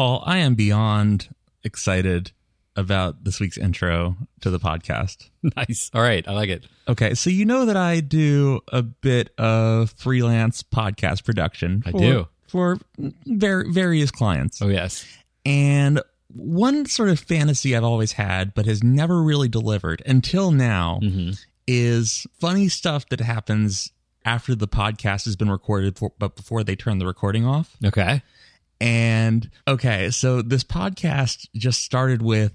Paul, I am beyond excited about this week's intro to the podcast. Nice. All right. I like it. Okay, so you know that I do a bit of freelance podcast production. I do. for var- various clients, Oh, yes. and one sort of fantasy I've always had, but has never really delivered until now, mm-hmm. is funny stuff that happens after the podcast has been recorded, for, but before they turn the recording off. Okay. And okay, so this podcast just started with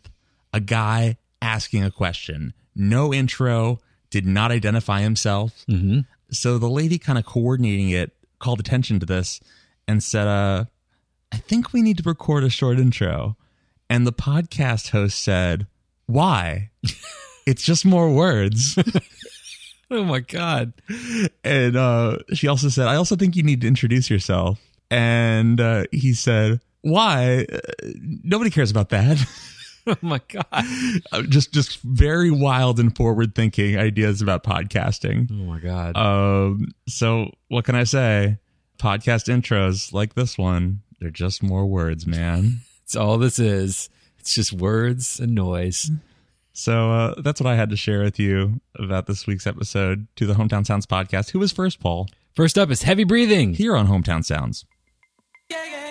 a guy asking a question. No intro, did not identify himself. Mm-hmm. So the lady kind of coordinating it called attention to this and said, uh, I think we need to record a short intro. And the podcast host said, Why? it's just more words. Oh, my God. and uh, she also said, I also think you need to introduce yourself. And uh, he said, Why? Uh, nobody cares about that. Oh, my God. Uh, just, just very wild and forward thinking ideas about podcasting. Oh, my God. Um, so what can I say? Podcast intros like this one, they're just more words, man. It's all this is. It's just words and noise. So uh, that's what I had to share with you about this week's episode to the Hometown Sounds podcast. Who was first, Paul? First up is heavy breathing. Here on Hometown Sounds. Gotta,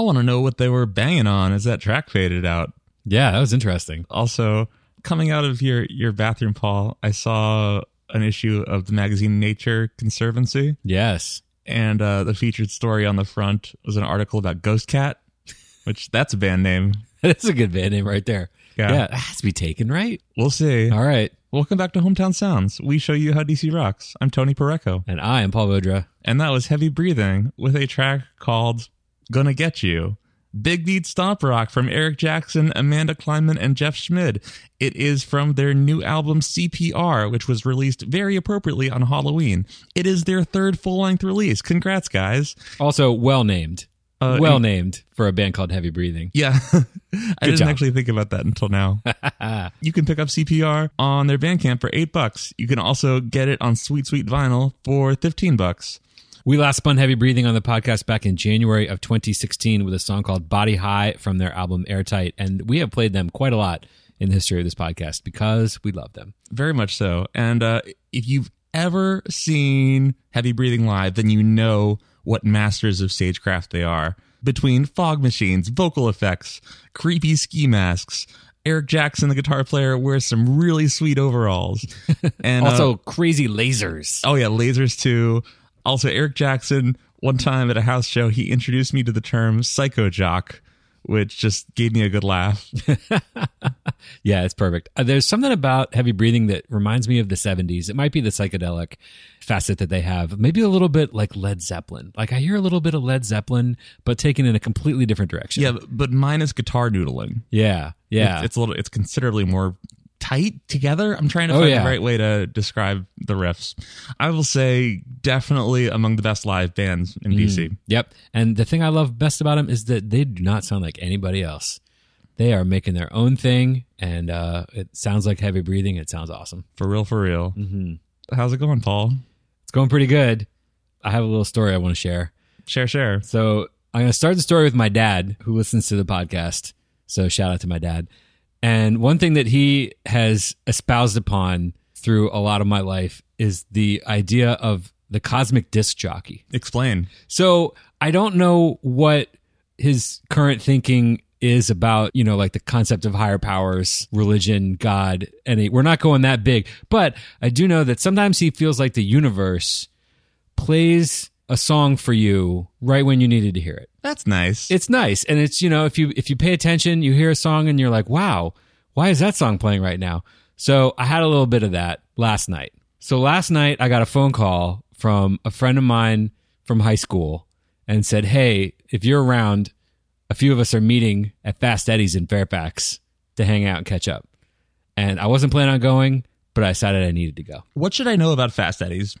I want to know what they were banging on as that track faded out. Yeah, that was interesting. Also, coming out of your your bathroom, Paul, I saw an issue of the magazine Nature Conservancy, Yes. and uh, the featured story on the front was an article about Ghost Cat, which that's a band name. That's a good band name right there. Yeah. Yeah, that has to be taken, right? We'll see. All right. Welcome back to Hometown Sounds. We show you how DC rocks. I'm Tony Pareco, And I am Paul Vodra. and that was Heavy Breathing with a track called "Gonna Get You." Big Beat Stomp Rock from Eric Jackson, Amanda Kleinman, and Jeff Schmid. It is from their new album CPR, which was released very appropriately on Halloween. It is their third full length release. Congrats, guys. Also, well named. Uh, well and- named for a band called Heavy Breathing. Yeah. I didn't job. actually think about that until now. you can pick up CPR on their Bandcamp for eight bucks. You can also get it on Sweet Sweet Vinyl for 15 bucks. We last spun Heavy Breathing on the podcast back in January of 2016 with a song called Body High from their album Airtight. And we have played them quite a lot in the history of this podcast because we love them. Very much so. And uh, if you've ever seen Heavy Breathing live, then you know what masters of stagecraft they are. Between fog machines, vocal effects, creepy ski masks, Eric Jackson, the guitar player, wears some really sweet overalls. And uh, Also, crazy lasers. Oh yeah, lasers too. Also, Eric Jackson. One time at a house show, he introduced me to the term psycho jock, which just gave me a good laugh. Yeah, it's perfect. Uh, there's something about heavy breathing that reminds me of the 70s. It might be the psychedelic facet that they have. Maybe a little bit like Led Zeppelin. Like I hear a little bit of Led Zeppelin, but taken in a completely different direction. yeah, but minus guitar noodling. Yeah. Yeah. It's, it's a little. It's considerably more tight together. I'm trying to Oh, find yeah. the right way to describe the riffs. I will say definitely among the best live bands in DC. Yep. And the thing I love best about them is that they do not sound like anybody else. They are making their own thing, and uh, it sounds like heavy breathing. It sounds awesome. For real, for real. Mm-hmm. How's it going, Paul? It's going pretty good. I have a little story I want to share. Share, share. So I'm going to start the story with my dad, who listens to the podcast. So shout out to my dad. And one thing that he has espoused upon through a lot of my life is the idea of the cosmic disc jockey. Explain. So I don't know what his current thinking is about, you know, like the concept of higher powers, religion, God, and we're not going that big. But I do know that sometimes he feels like the universe plays a song for you right when you needed to hear it. That's nice. It's nice, and it's you know if you if you pay attention, you hear a song and you're like, wow, why is that song playing right now? So I had a little bit of that last night. So last night I got a phone call from a friend of mine from high school and said, hey, if you're around, a few of us are meeting at Fast Eddie's in Fairfax to hang out and catch up. And I wasn't planning on going, but I decided I needed to go. what should I know about Fast Eddie's?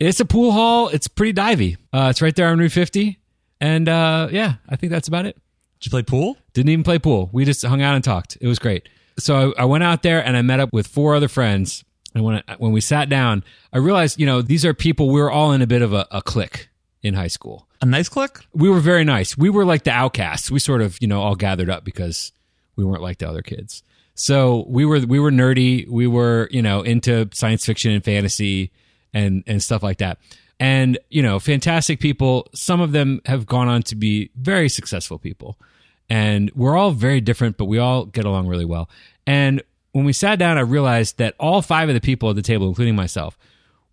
It's a pool hall. It's pretty divey. Uh, it's right there on Route 50. And uh, yeah, I think that's about it. Did you play pool? Didn't even play pool. We just hung out and talked. It was great. So I, I went out there and I met up with four other friends. And when I, when we sat down, I realized, you know, these are people. We were all in a bit of a, a clique in high school. A nice clique? We were very nice. We were like the outcasts. We sort of, you know, all gathered up because we weren't like the other kids. So we were we were nerdy. We were, you know, into science fiction and fantasy and and stuff like that. And, you know, fantastic people. Some of them have gone on to be very successful people. And we're all very different, but we all get along really well. And when we sat down, I realized that all five of the people at the table, including myself,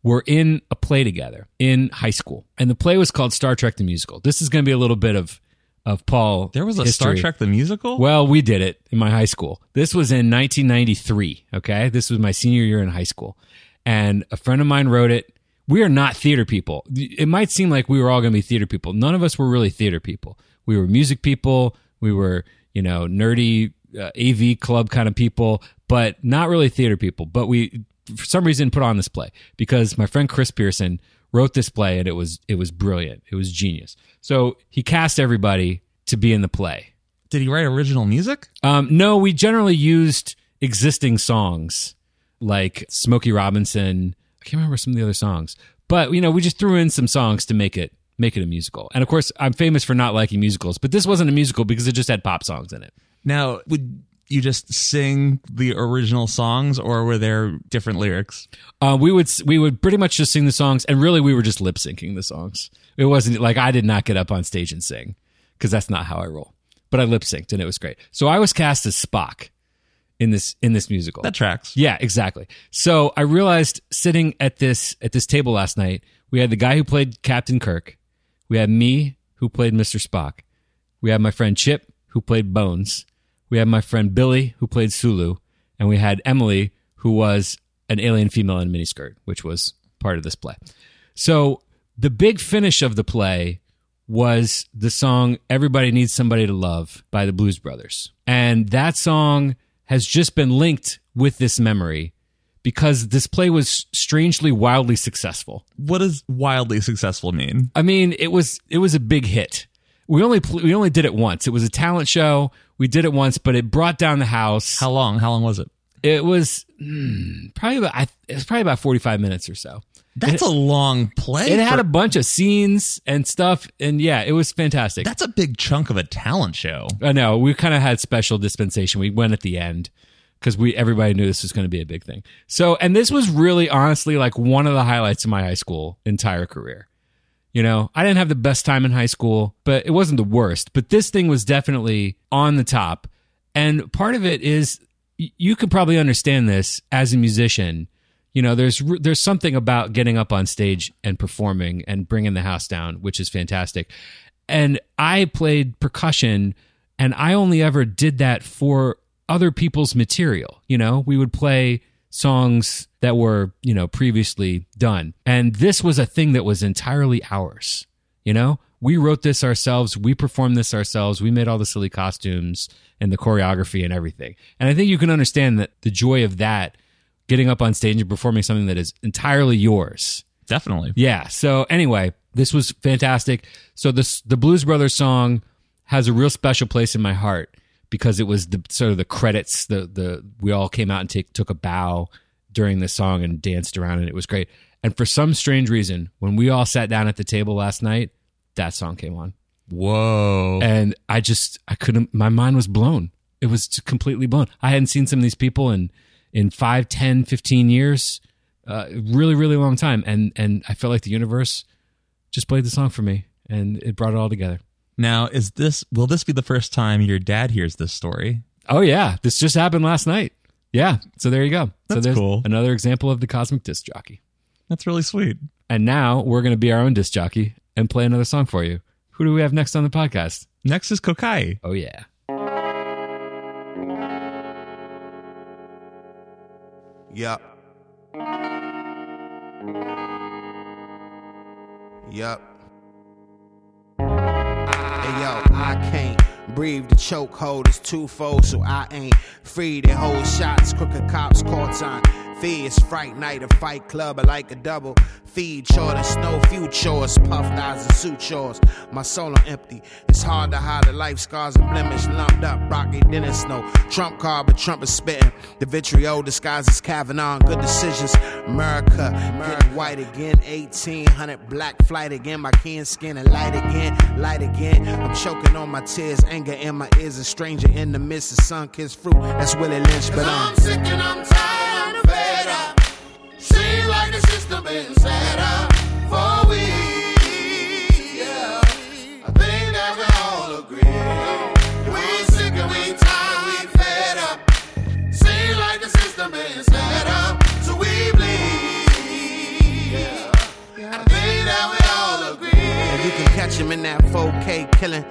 were in a play together in high school. And the play was called Star Trek the Musical. This is going to be a little bit of of Paul. There was a Star. Trek the musical? Well, we did it in my high school. This was in 1993. Okay. This was my senior year in high school. And a friend of mine wrote it. We are not theater people. It might seem like we were all going to be theater people. None of us were really theater people. We were music people. We were, you know, nerdy uh, AV club kind of people, but not really theater people. But we, for some reason, put on this play because my friend Chris Pearson wrote this play and it was it was brilliant. It was genius. So he cast everybody to be in the play. Did he write original music? Um, no, we generally used existing songs like Smokey Robinson. I can't remember some of the other songs, but you know, we just threw in some songs to make it make it a musical. And of course, I'm famous for not liking musicals, but this wasn't a musical because it just had pop songs in it. Now, would you just sing the original songs or were there different lyrics? Uh, we would we would pretty much just sing the songs, and really we were just lip syncing the songs. It wasn't like I did not get up on stage and sing because that's not how I roll. But I lip synced and it was great. So I was cast as Spock in this in this musical. That tracks. Yeah, exactly. So I realized sitting at this at this table last night, we had the guy who played Captain Kirk, we had me who played Mr. Spock, we had my friend Chip who played Bones, we had my friend Billy who played Sulu, and we had Emily who was an alien female in a miniskirt, which was part of this play. So the big finish of the play was the song Everybody Needs Somebody to Love by the Blues Brothers. And that song has just been linked with this memory because this play was strangely wildly successful. What does wildly successful mean? I mean, it was it was a big hit. We only pl- we only did it once. It was a talent show. We did it once, but it brought down the house. How long? How long was it? It was hmm, probably about I, it was probably about forty five minutes or so. That's a long play. It had a bunch of scenes and stuff, and yeah, it was fantastic. That's a big chunk of a talent show. I know we kind of had special dispensation. We went at the end because we everybody knew this was going to be a big thing. So, and this was really honestly like one of the highlights of my high school entire career. You know, I didn't have the best time in high school, but it wasn't the worst. But this thing was definitely on the top. And part of it is you could probably understand this as a musician. You know, there's there's something about getting up on stage and performing and bringing the house down, which is fantastic. And I played percussion, and I only ever did that for other people's material. You know, we would play songs that were, you know, previously done. And this was a thing that was entirely ours. You know, we wrote this ourselves, we performed this ourselves, we made all the silly costumes and the choreography and everything. And I think you can understand that the joy of that getting up on stage and performing something that is entirely yours. Definitely. Yeah. So anyway, this was fantastic. So this the Blues Brothers song has a real special place in my heart because it was the sort of the credits. The the we all came out and take, took a bow during the song and danced around, and it was great. And for some strange reason, when we all sat down at the table last night, that song came on, Whoa. and I just I couldn't. My mind was blown. It was just completely blown. I hadn't seen some of these people in in 5, 10, 15 years, uh, really, really long time, and and I felt like the universe just played the song for me, and it brought it all together. now, is this will this be the first time your dad hears this story? Oh yeah, this just happened last night. Yeah, so there you go. so That's there's cool. another example of the cosmic disc jockey. That's really sweet. And now we're going to be our own disc jockey and play another song for you. Who do we have next on the podcast? Next is Kokayi. Oh yeah. Yup. Yup. Hey yo, I can't breathe. The chokehold is twofold, so I ain't free. They hold shots, crooked cops, courts on fears. Fright night, a fight club, I like a double. Feed short and snow, few chores, puffed eyes and suit chores. My soul on empty. It's hard to hide the life scars and blemish, lumped up, Rocky dinner snow. Trump card, but Trump is spitting. The vitriol disguises Kavanaugh. Good decisions. America, getting white again. 1800 black flight again. My kin skin and light again, light again. I'm choking on my tears, anger in my ears. A stranger in the midst of sun kissed fruit. That's Willie Lynch, but I'm um, I'm sick and I'm tired, I'm fed up. Seem like the system been set up for we. Yeah. I think that we all agree. We sick and we tired, we fed up. Seem like the system been set up, so we bleed. Yeah. I think that we all agree. And you can catch him in that 4K killing.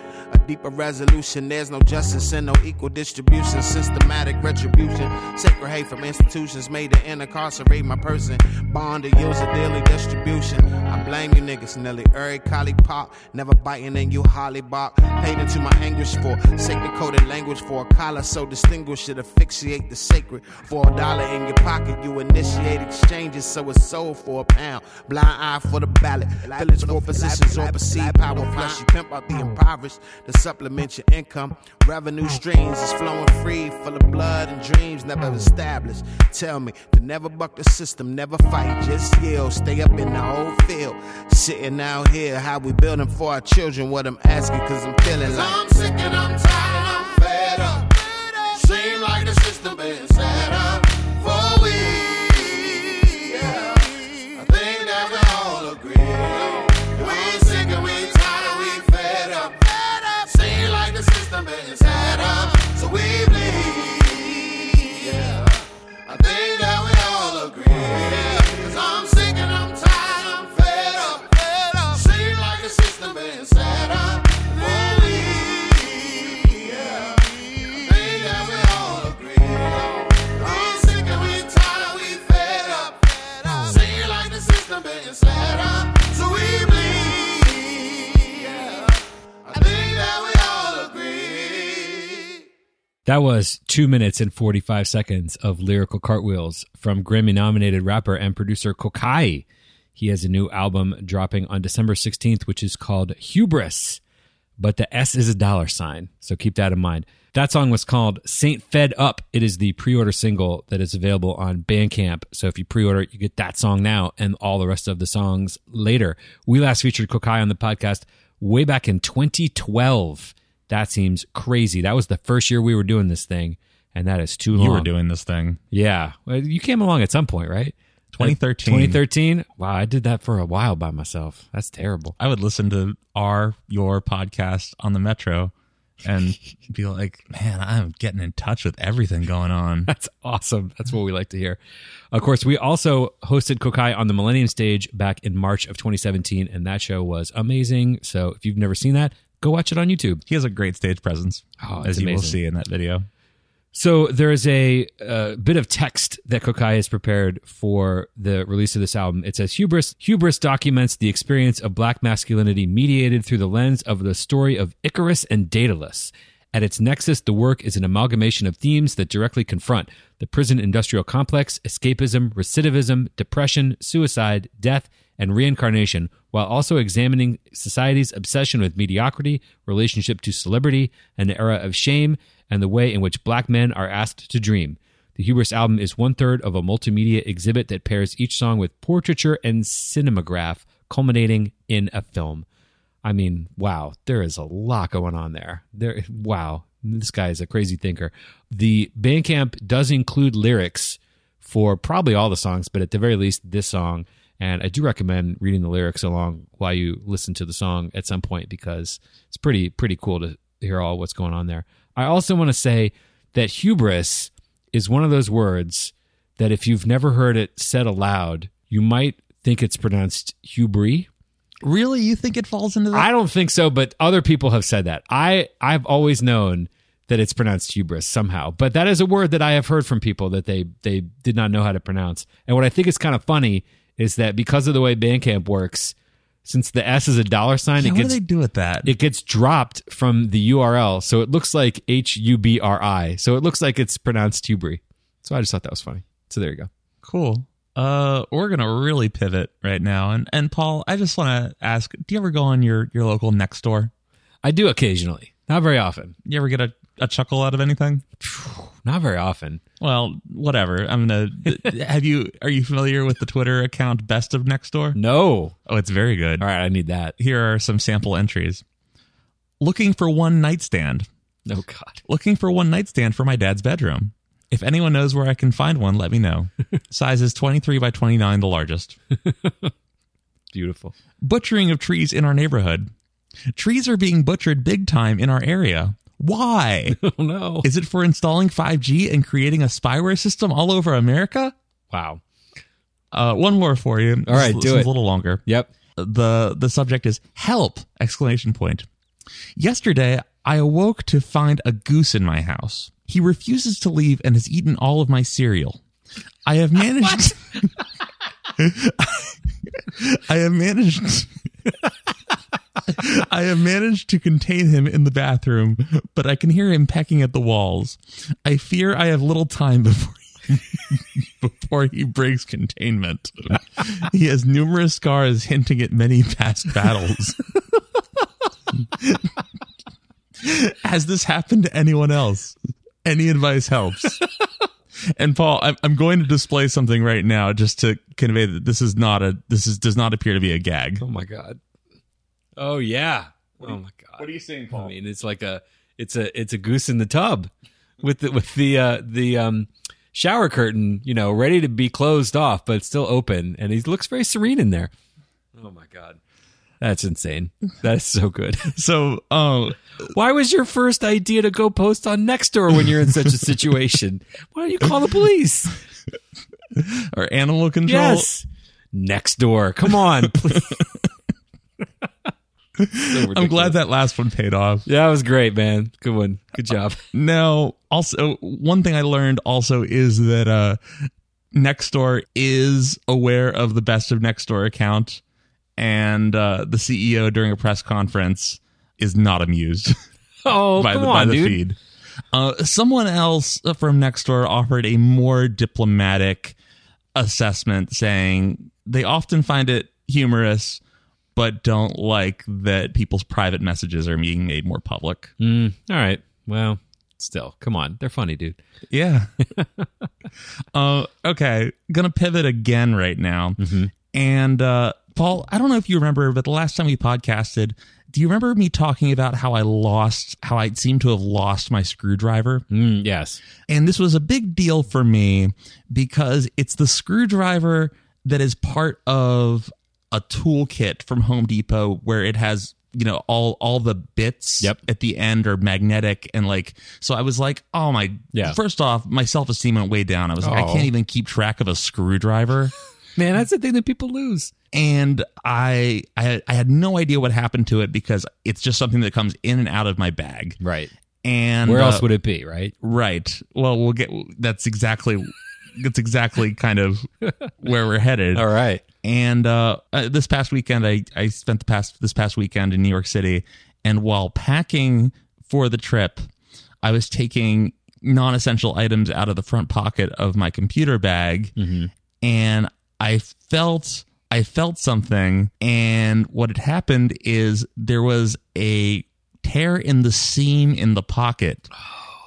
Deeper resolution. There's no justice and no equal distribution. Systematic retribution. Sacred hate from institutions made to incarcerate my person. Bond to use a daily distribution. I blame you niggas, Nelly. Every collie pop. Never biting in you holly bark. Paid into my anguish for sacred coded language for a collar so distinguished it asphyxiate the sacred. For a dollar in your pocket, you initiate exchanges so it's sold for a pound. Blind eye for the ballot. Village for positions or perceived power. Plus you pimp out the impoverished to supplement your income. Revenue streams is flowing free, full of blood and dreams never established. Tell me to never buck the system, never fight, just yield. Stay up in the whole field. Sitting out here, how we building for our children. What I'm asking, cause I'm feeling like. I'm sick and I'm tired, I'm fed up. Seem like the system been set system That was two minutes and 45 seconds of lyrical cartwheels from Grammy nominated rapper and producer Kokayi. He has a new album dropping on December 16th, which is called Hubris, but the S is a dollar sign. So keep that in mind. That song was called Saint Fed Up. It is the pre order single that is available on Bandcamp. So if you pre order you get that song now and all the rest of the songs later. We last featured Kokayi on the podcast way back in 2012. That seems crazy. That was the first year we were doing this thing, and that is too long. You were doing this thing. Yeah. You came along at some point, right? 2013. 2013? Wow, I did that for a while by myself. That's terrible. I would listen to our your podcast on the metro and be like, man, I'm getting in touch with everything going on. That's awesome. That's what we like to hear. Of course, we also hosted Kokayi on the Millennium Stage back in March of 2017, and that show was amazing. So if you've never seen that, go watch it on YouTube. He has a great stage presence, Oh, as you will see in that video. So there is a uh, bit of text that Kokayi has prepared for the release of this album. It says Hubris Hubris documents the experience of black masculinity mediated through the lens of the story of Icarus and Daedalus. At its nexus, the work is an amalgamation of themes that directly confront the prison industrial complex, escapism, recidivism, depression, suicide, death, and reincarnation, while also examining society's obsession with mediocrity, relationship to celebrity, an era of shame, and the way in which black men are asked to dream. The Hubris album is one third of a multimedia exhibit that pairs each song with portraiture and cinematograph, culminating in a film. I mean, wow, there is a lot going on there. There, wow, this guy is a crazy thinker. The Bandcamp does include lyrics for probably all the songs, but at the very least, this song. And I do recommend reading the lyrics along while you listen to the song at some point because it's pretty pretty cool to hear all what's going on there. I also want to say that hubris is one of those words that if you've never heard it said aloud, you might think it's pronounced hubri. Really, you think it falls into that? I don't think so, but other people have said that. I I've always known that it's pronounced hubris somehow, but that is a word that I have heard from people that they they did not know how to pronounce. And what I think is kind of funny is that because of the way Bandcamp works, since the S is a dollar sign, Yeah, it what do gets they do with that? it gets dropped from the URL, so it looks like H U B R I. So it looks like it's pronounced Hubri. So I just thought that was funny. So there you go. cool. Uh, we're gonna really pivot right now, and and Paul, I just want to ask: Do you ever go on your your local Nextdoor? I do occasionally, not very often, You ever get a, a chuckle out of anything? not very often. Well, whatever. I'm gonna. have you? Are you familiar with the Twitter account Best of Nextdoor? No. Oh, it's very good. All right, I need that. Here are some sample entries. Looking for one nightstand. Oh God. Looking for one nightstand for my dad's bedroom. If anyone knows where I can find one, let me know. Size is 23 by 29, the largest. Beautiful. Butchering of trees in our neighborhood. Trees are being butchered big time in our area. Why? Oh no. Is it for installing 5G and creating a spyware system all over America? Wow. Uh, one more for you. All right, This- do this it. A little longer. Yep. the the subject is help exclamation point yesterday i awoke to find a goose in my house he refuses to leave and has eaten all of my cereal i have managed i have managed I have managed to contain him in the bathroom, but I can hear him pecking at the walls. I fear I have little time before before he breaks containment. he has numerous scars hinting at many past battles. has this happened to anyone else? Any advice helps. And Paul, I'm, I'm going to display something right now just to convey that this is not a this is does not appear to be a gag. Oh my God. Oh yeah. Oh my God. What are you saying, I mean, it's like a it's a it's a goose in the tub with the with the uh the um shower curtain, you know, ready to be closed off, but still open, and he looks very serene in there. Oh my god. That's insane. That's so good. So, uh, Why was your first idea to go post on Nextdoor when you're in such a situation? Why don't you call the police? or animal control. Yes. Nextdoor. Come on. please. So I'm glad that last one paid off. Yeah, that was great, man. Good one. Good job. Now, also one thing I learned also is that uh Nextdoor is aware of the best of Nextdoor account and uh the CEO during a press conference is not amused Oh, by come the on, by the dude. feed. Uh someone else from Nextdoor offered a more diplomatic assessment saying they often find it humorous but don't like that people's private messages are being made more public. Mm, all right. Well, still, come on. They're funny, dude. Yeah. uh, okay. Gonna pivot again right now. And uh, Paul, I don't know if you remember, but the last time we podcasted, do you remember me talking about how I lost, how I seemed to have lost my screwdriver? Mm, yes. And this was a big deal for me because it's the screwdriver that is part of a toolkit from Home Depot where it has you know all all the bits Yep. at the end are magnetic and like so I was like oh my Yeah. first off my self-esteem went way down I was like I Oh. can't even keep track of a screwdriver Man, that's the thing that people lose. and I I had, I had no idea what happened to it because it's just something that comes in and out of my bag Right. and Where uh, else would it be, right? Right. Well, we'll get. That's exactly. That's exactly kind of where we're headed. All right. And uh, uh, this past weekend, I I spent the past this past weekend in New York City, and while packing for the trip, I was taking non-essential items out of the front pocket of my computer bag, and I felt. I felt something, and what had happened is there was a tear in the seam in the pocket,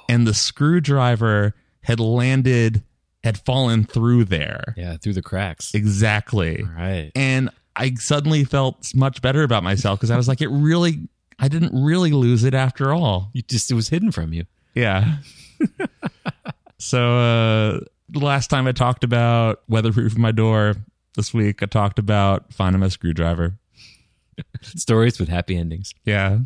and the screwdriver had landed, had fallen through there. Yeah, through the cracks. Exactly. Right. And I suddenly felt much better about myself because I was like, it really, I didn't really lose it after all. You just it was hidden from you. Yeah. so, uh, the last time I talked about weatherproof my door this week, I talked about finding my screwdriver. Stories with happy endings. Yeah.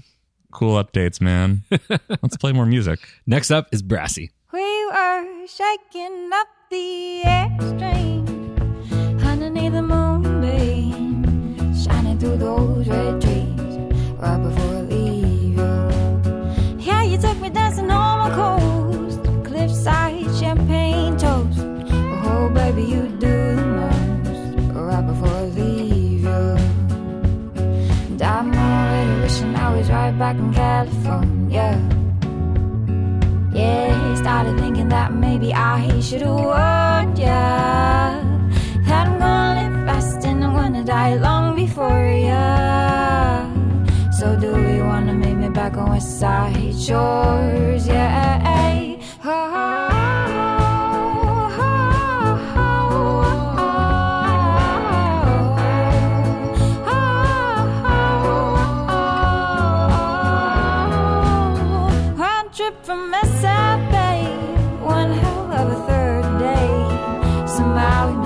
Cool updates, man. Let's play more music. Next up is Brassy. We were shaking up the extreme underneath the moonbeam, shining through those red trees right before I leave you. Yeah, you took me dancing on my coast, cliffside champagne toast. Oh, baby, you do the most right before I leave you. And I'm already wishing I was right back in California. Yeah, he started thinking that maybe I should have warned ya. That I'm gonna live fast and I'm gonna die long before ya. So do we wanna meet me back on West Side Shores? Yeah. Round from SF Bay, one hell of a third day. Somehow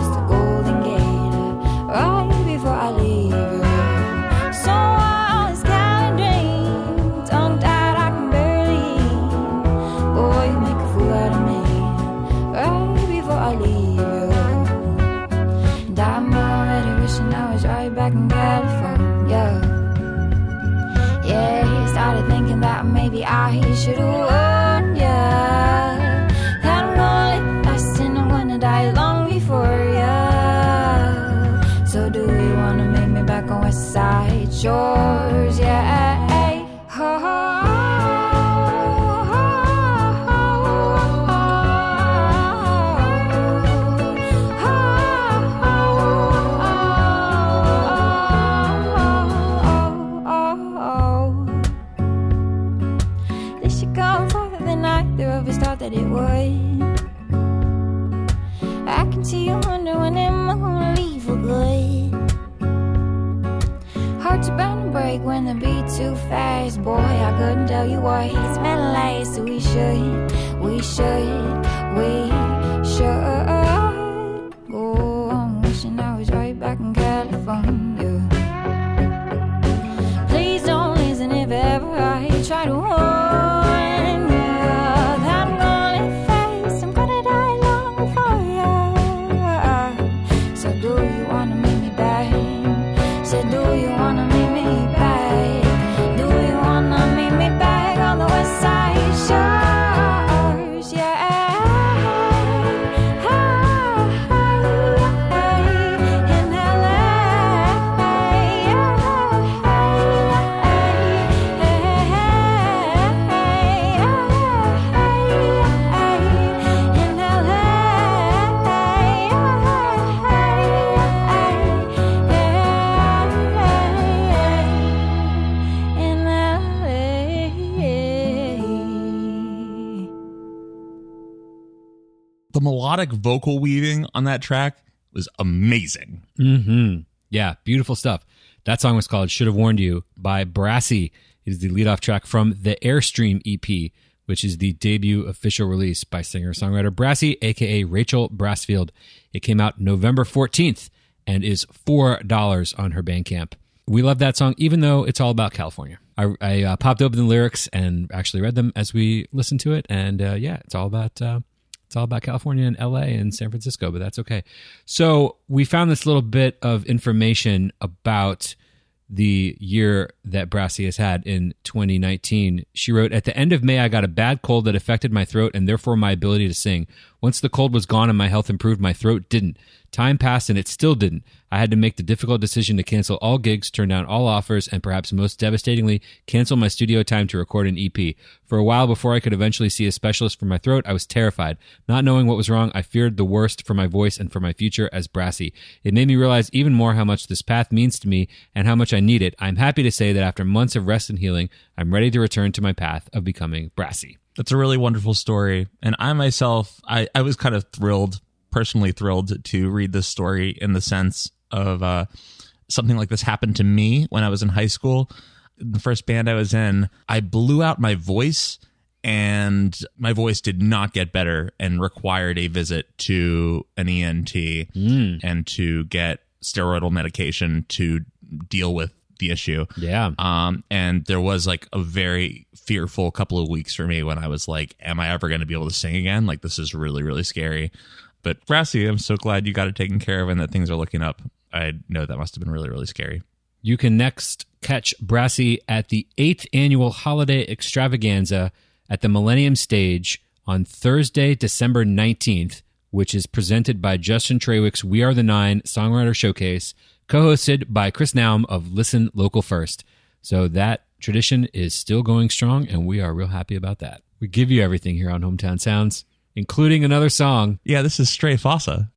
melodic vocal weaving on that track was amazing. Mm-hmm. Yeah, beautiful stuff. That song was called Should Have Warned You by Brassy. It is the leadoff track from the Airstream EP, which is the debut official release by singer-songwriter Brassy, aka Rachel Brassfield. It came out November 14th and is $4 on her Bandcamp. We love that song, even though it's all about California. I, I uh, popped open the lyrics and actually read them as we listened to it, and uh, yeah, it's all about uh, it's all about California and LA and San Francisco, but that's okay. So we found this little bit of information about the year that Brassy has had in 2019. She wrote, At the end of May, I got a bad cold that affected my throat and therefore my ability to sing. Once the cold was gone and my health improved, my throat didn't. Time passed and it still didn't. I had to make the difficult decision to cancel all gigs, turn down all offers, and perhaps most devastatingly, cancel my studio time to record an EP. For a while before I could eventually see a specialist for my throat, I was terrified. Not knowing what was wrong, I feared the worst for my voice and for my future as Brassy. It made me realize even more how much this path means to me and how much I need it. I'm happy to say that after months of rest and healing, I'm ready to return to my path of becoming Brassy. That's a really wonderful story. And I myself, I, I was kind of thrilled, personally thrilled to read this story in the sense of uh, something like this happened to me when I was in high school. The first band I was in, I blew out my voice and my voice did not get better and required a visit to an ENT and to get steroidal medication to deal with the issue. Yeah. Um, and there was like a very fearful couple of weeks for me when I was like, am I ever going to be able to sing again? Like, this is really, really scary. But Brassy, I'm so glad you got it taken care of and that things are looking up. I know that must have been really, really scary. You can next catch Brassy at the eighth annual holiday extravaganza at the Millennium Stage on Thursday, December 19th, which is presented by Justin Trawick's We Are the Nine Songwriter Showcase, co hosted by Chris Naoum of Listen Local First. So that tradition is still going strong, and we are real happy about that. We give you everything here on Hometown Sounds, including another song. Yeah, this is Stray Fossa.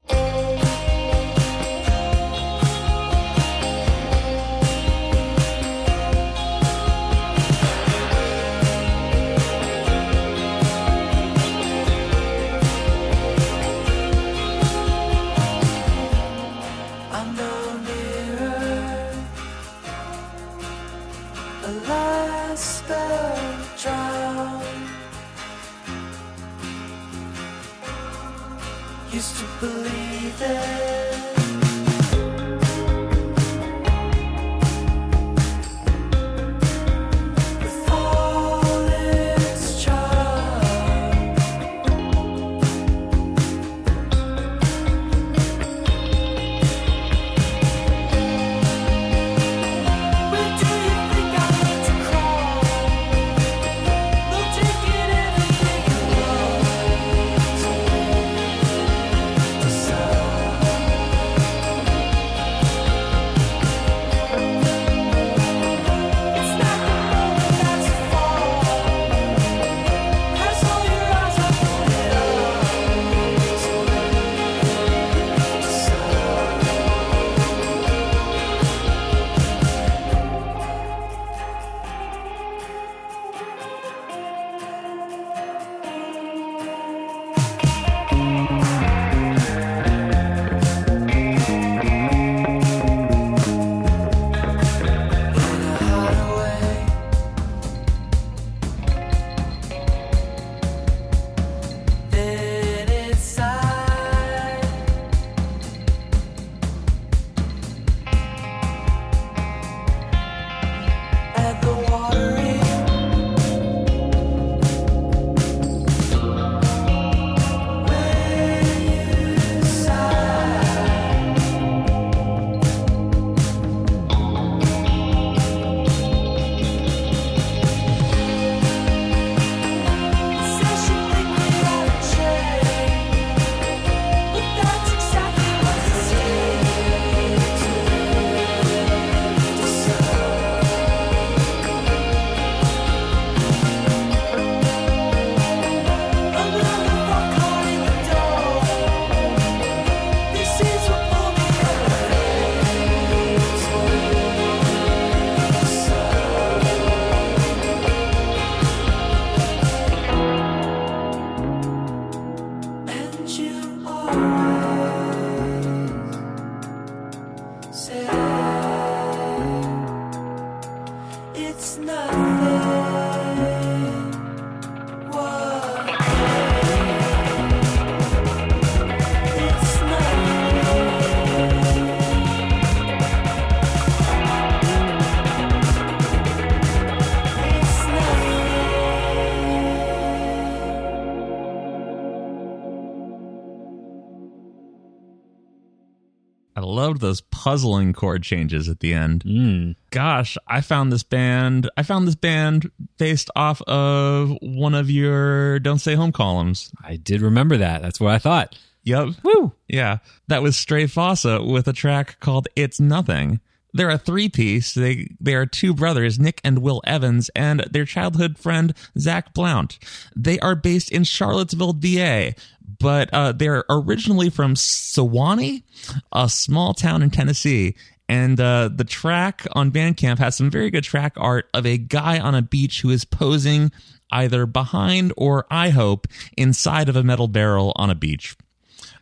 Puzzling chord changes at the end. Mm. Gosh, I found this band. I found this band based off of one of your "Don't Stay Home" columns. I did remember that. That's what I thought. Yep. Woo! Yeah, that was Stray Fossa with a track called "It's Nothing." They're a three-piece. They they are two brothers, Nick and Will Evans, and their childhood friend Zach Blount. They are based in Charlottesville, VA, but uh, they're originally from Sewanee, a small town in Tennessee. And uh, the track on Bandcamp has some very good track art of a guy on a beach who is posing either behind or, I hope, inside of a metal barrel on a beach.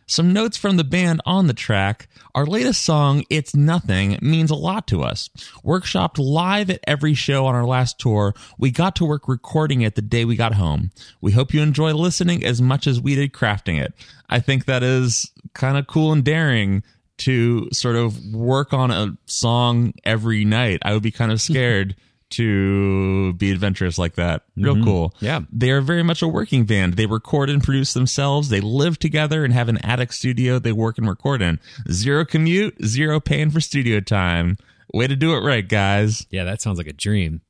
Some notes from the band on the track. Our latest song, It's Nothing, means a lot to us. Workshopped live at every show on our last tour, we got to work recording it the day we got home. We hope you enjoy listening as much as we did crafting it. I think that is kind of cool and daring to sort of work on a song every night. I would be kind of scared to be adventurous like that. Real mm-hmm. cool. Yeah. They are very much a working band. They record and produce themselves. They live together and have an attic studio they work and record in. Zero commute, zero paying for studio time. Way to do it right, guys. Yeah, that sounds like a dream.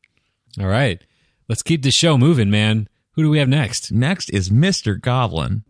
All right. Let's keep the show moving, man. Who do we have next? Next is Mr. Goblin.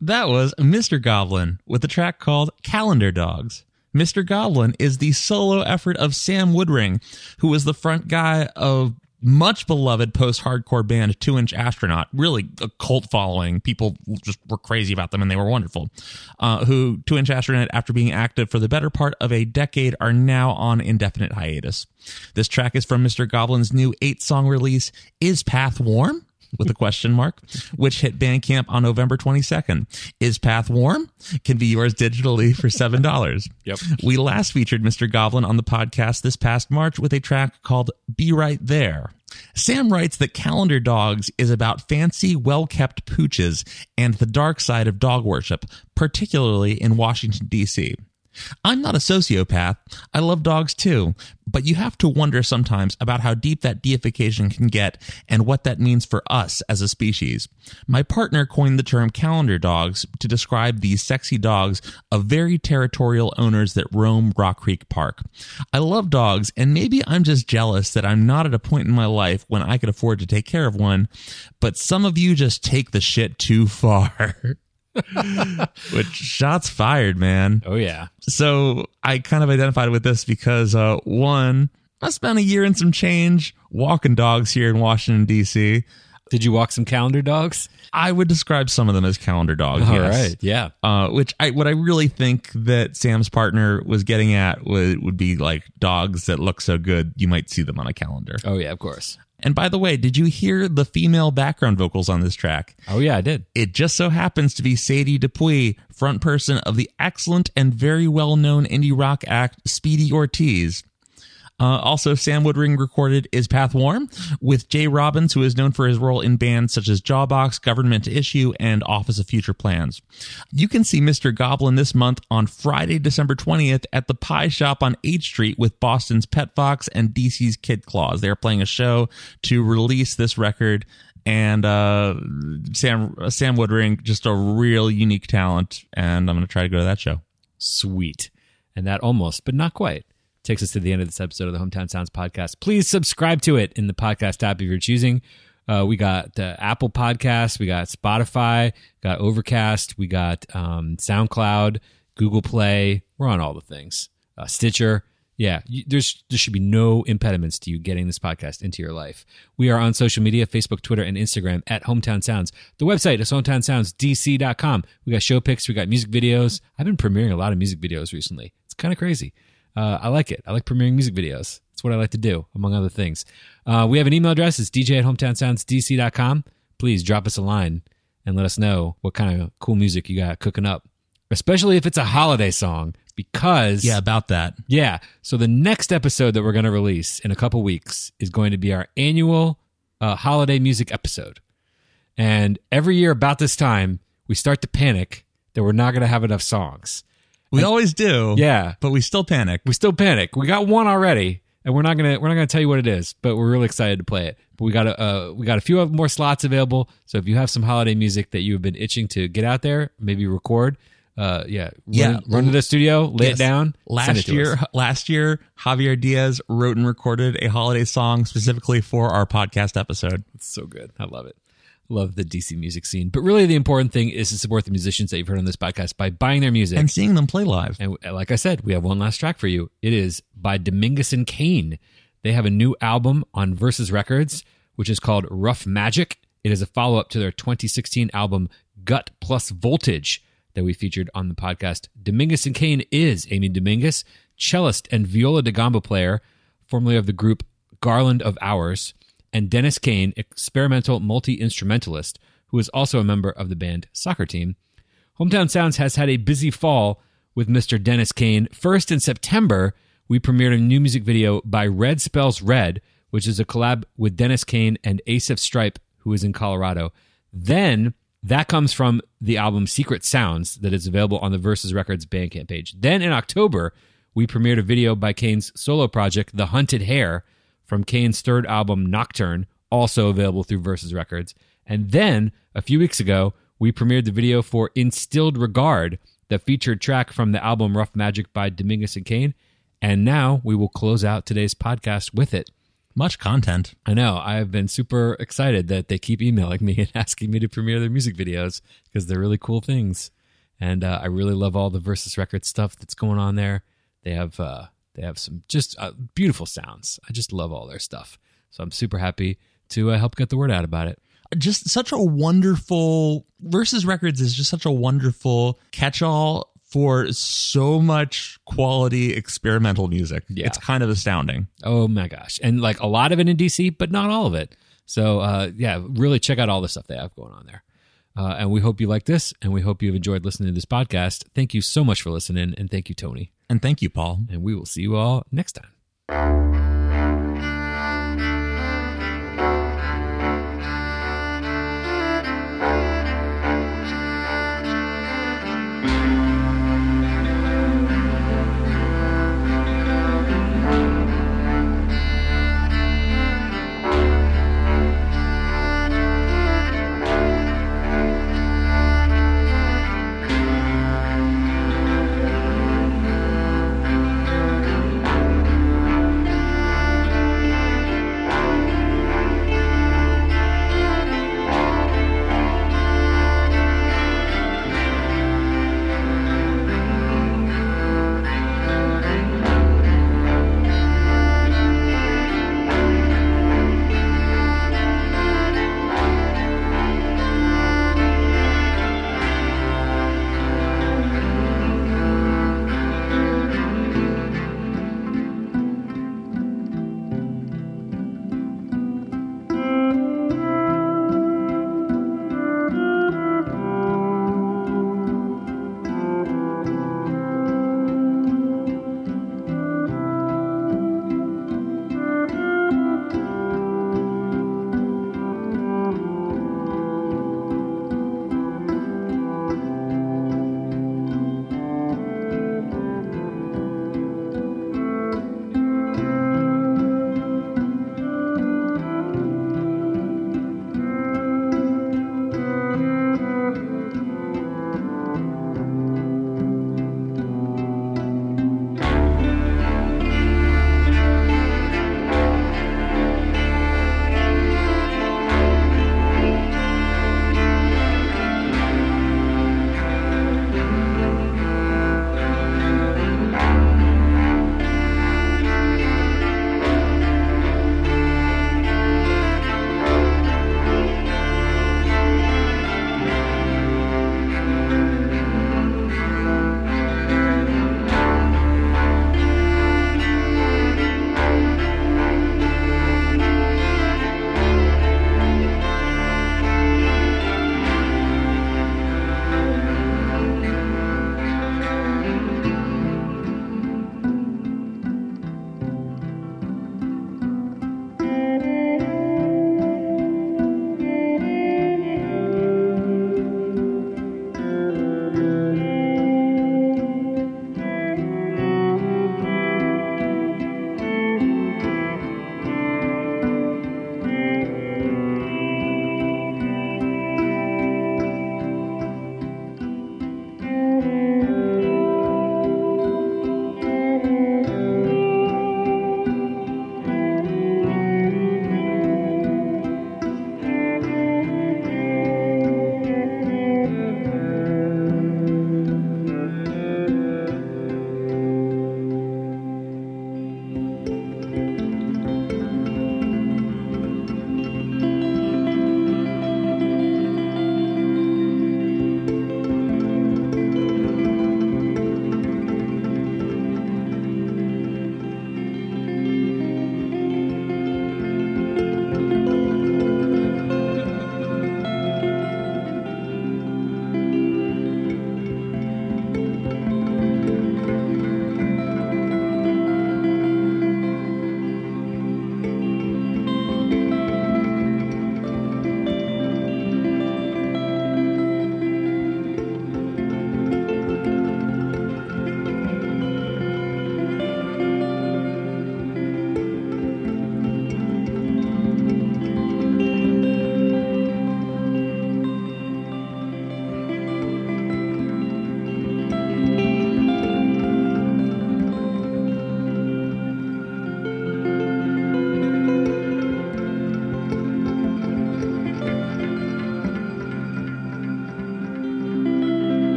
That was Mr. Goblin with a track called Calendar Dogs. Mr. Goblin is the solo effort of Sam Woodring, who was the front guy of much beloved post hardcore band Two Inch Astronaut, really a cult following. People just were crazy about them and they were wonderful. Uh, who Two Inch Astronaut, after being active for the better part of a decade, are now on indefinite hiatus. This track is from Mr. Goblin's new eight song release, Is Path Warm? With a question mark, which hit Bandcamp on November 22nd. Is Path Warm? Can be yours digitally for $7. Yep. We last featured Mr. Goblin on the podcast this past March with a track called Be Right There. Sam writes that Calendar Dogs is about fancy, well kept pooches and the dark side of dog worship, particularly in Washington, D.C. I'm not a sociopath. I love dogs too, but you have to wonder sometimes about how deep that deification can get and what that means for us as a species. My partner coined the term calendar dogs to describe these sexy dogs of very territorial owners that roam Rock Creek Park. I love dogs, and maybe I'm just jealous that I'm not at a point in my life when I could afford to take care of one, but some of you just take the shit too far. Which shots fired, man. Oh yeah. So I kind of identified with this because uh, one, I spent a year and some change walking dogs here in Washington D.C. Did you walk some calendar dogs? I would describe some of them as calendar dogs. All yes. right. Yeah. Uh, which I what I really think that Sam's partner was getting at would would be like dogs that look so good you might see them on a calendar. Oh yeah. Of course. And by the way, did you hear the female background vocals on this track? Oh yeah. I did. It just so happens to be Sadie Dupuis, front person of the excellent and very well known indie rock act Speedy Ortiz. Uh, also, Sam Woodring recorded Is Path Warm with Jay Robbins, who is known for his role in bands such as Jawbox, Government Issue, and Office of Future Plans. You can see Mr. Goblin this month on Friday, December 20th at the Pie Shop on 8th Street with Boston's Pet Fox and DC's Kid Claws. They are playing a show to release this record and uh, Sam Sam Woodring, just a real unique talent, and I'm going to try to go to that show. Sweet. And that almost, but not quite, takes us to the end of this episode of the Hometown Sounds podcast. Please subscribe to it in the podcast app if you're choosing. Uh, we got the Apple Podcast, we got Spotify, got Overcast, we got um, SoundCloud, Google Play. We're on all the things. Uh, Stitcher. Yeah, you, there's there should be no impediments to you getting this podcast into your life. We are on social media: Facebook, Twitter, and Instagram at Hometown Sounds. The website is hometownsoundsdc.com. We got show pics, we got music videos. I've been premiering a lot of music videos recently. It's kind of crazy. Uh, I like it. I like premiering music videos. That's what I like to do, among other things. Uh, we have an email address. It's dj at hometownsoundsdc.com. Please drop us a line and let us know what kind of cool music you got cooking up, especially if it's a holiday song. Because Yeah, about that. yeah. So the next episode that we're going to release in a couple weeks is going to be our annual uh, holiday music episode. And every year about this time, we start to panic that we're not going to have enough songs. We always do. Yeah. but we still panic. We still panic. We got one already, and we're not gonna we're not gonna tell you what it is, but we're really excited to play it. But we got a uh, we got a few more slots available. So if you have some holiday music that you have been itching to get out there, maybe record. Uh, yeah, run, Yeah. run to the studio, lay Yes. it down. it Last to year, us. last year, Javier Diaz wrote and recorded a holiday song specifically for our podcast episode. It's so good. I love it. Love the DC music scene. But really, the important thing is to support the musicians that you've heard on this podcast by buying their music. and seeing them play live. And uh, like I said, we have one last track for you. It is by Domingues and Kane. They have a new album on Versus Records, which is called Rough Magic. It is a follow up to their 2016 album Gut Plus Voltage that we featured on the podcast. Domingues and Kane is Amy Domingues, cellist and viola da gamba player, formerly of the group Garland of Hours, and Dennis Kane, experimental multi instrumentalist, who is also a member of the band Soccer Team. Hometown Sounds has had a busy fall with Mr. Dennis Kane. First in September, we premiered a new music video by Red Spells Red, which is a collab with Dennis Kane and Asif Stripe, who is in Colorado. Then that comes from the album Secret Sounds that is available on the Versus Records Bandcamp page. Then in October, we premiered a video by Kane's solo project, The Hunted Hare, from Kane's third album, Nocturne, also available through Versus Records. And then a few weeks ago, we premiered the video for Instilled Regard, the featured track from the album Rough Magic by Domingues and Kane. And now we will close out today's podcast with it. Much content. I know. I've been super excited that they keep emailing me and asking me to premiere their music videos because they're really cool things. And uh, I really love all the Versus Records stuff that's going on there. They have uh, they have some just uh, beautiful sounds. I just love all their stuff. So I'm super happy to uh, help get the word out about it. just such a wonderful versus records is just such a wonderful catch-all for so much quality experimental music Yeah. it's kind of astounding Oh my gosh. And like a lot of it in DC, but not all of it. So uh, yeah, really check out all the stuff they have going on there. Uh, and we hope you like this, and we hope you've enjoyed listening to this podcast. Thank you so much for listening, and thank you, Tony. and thank you paul And we will see you all next time.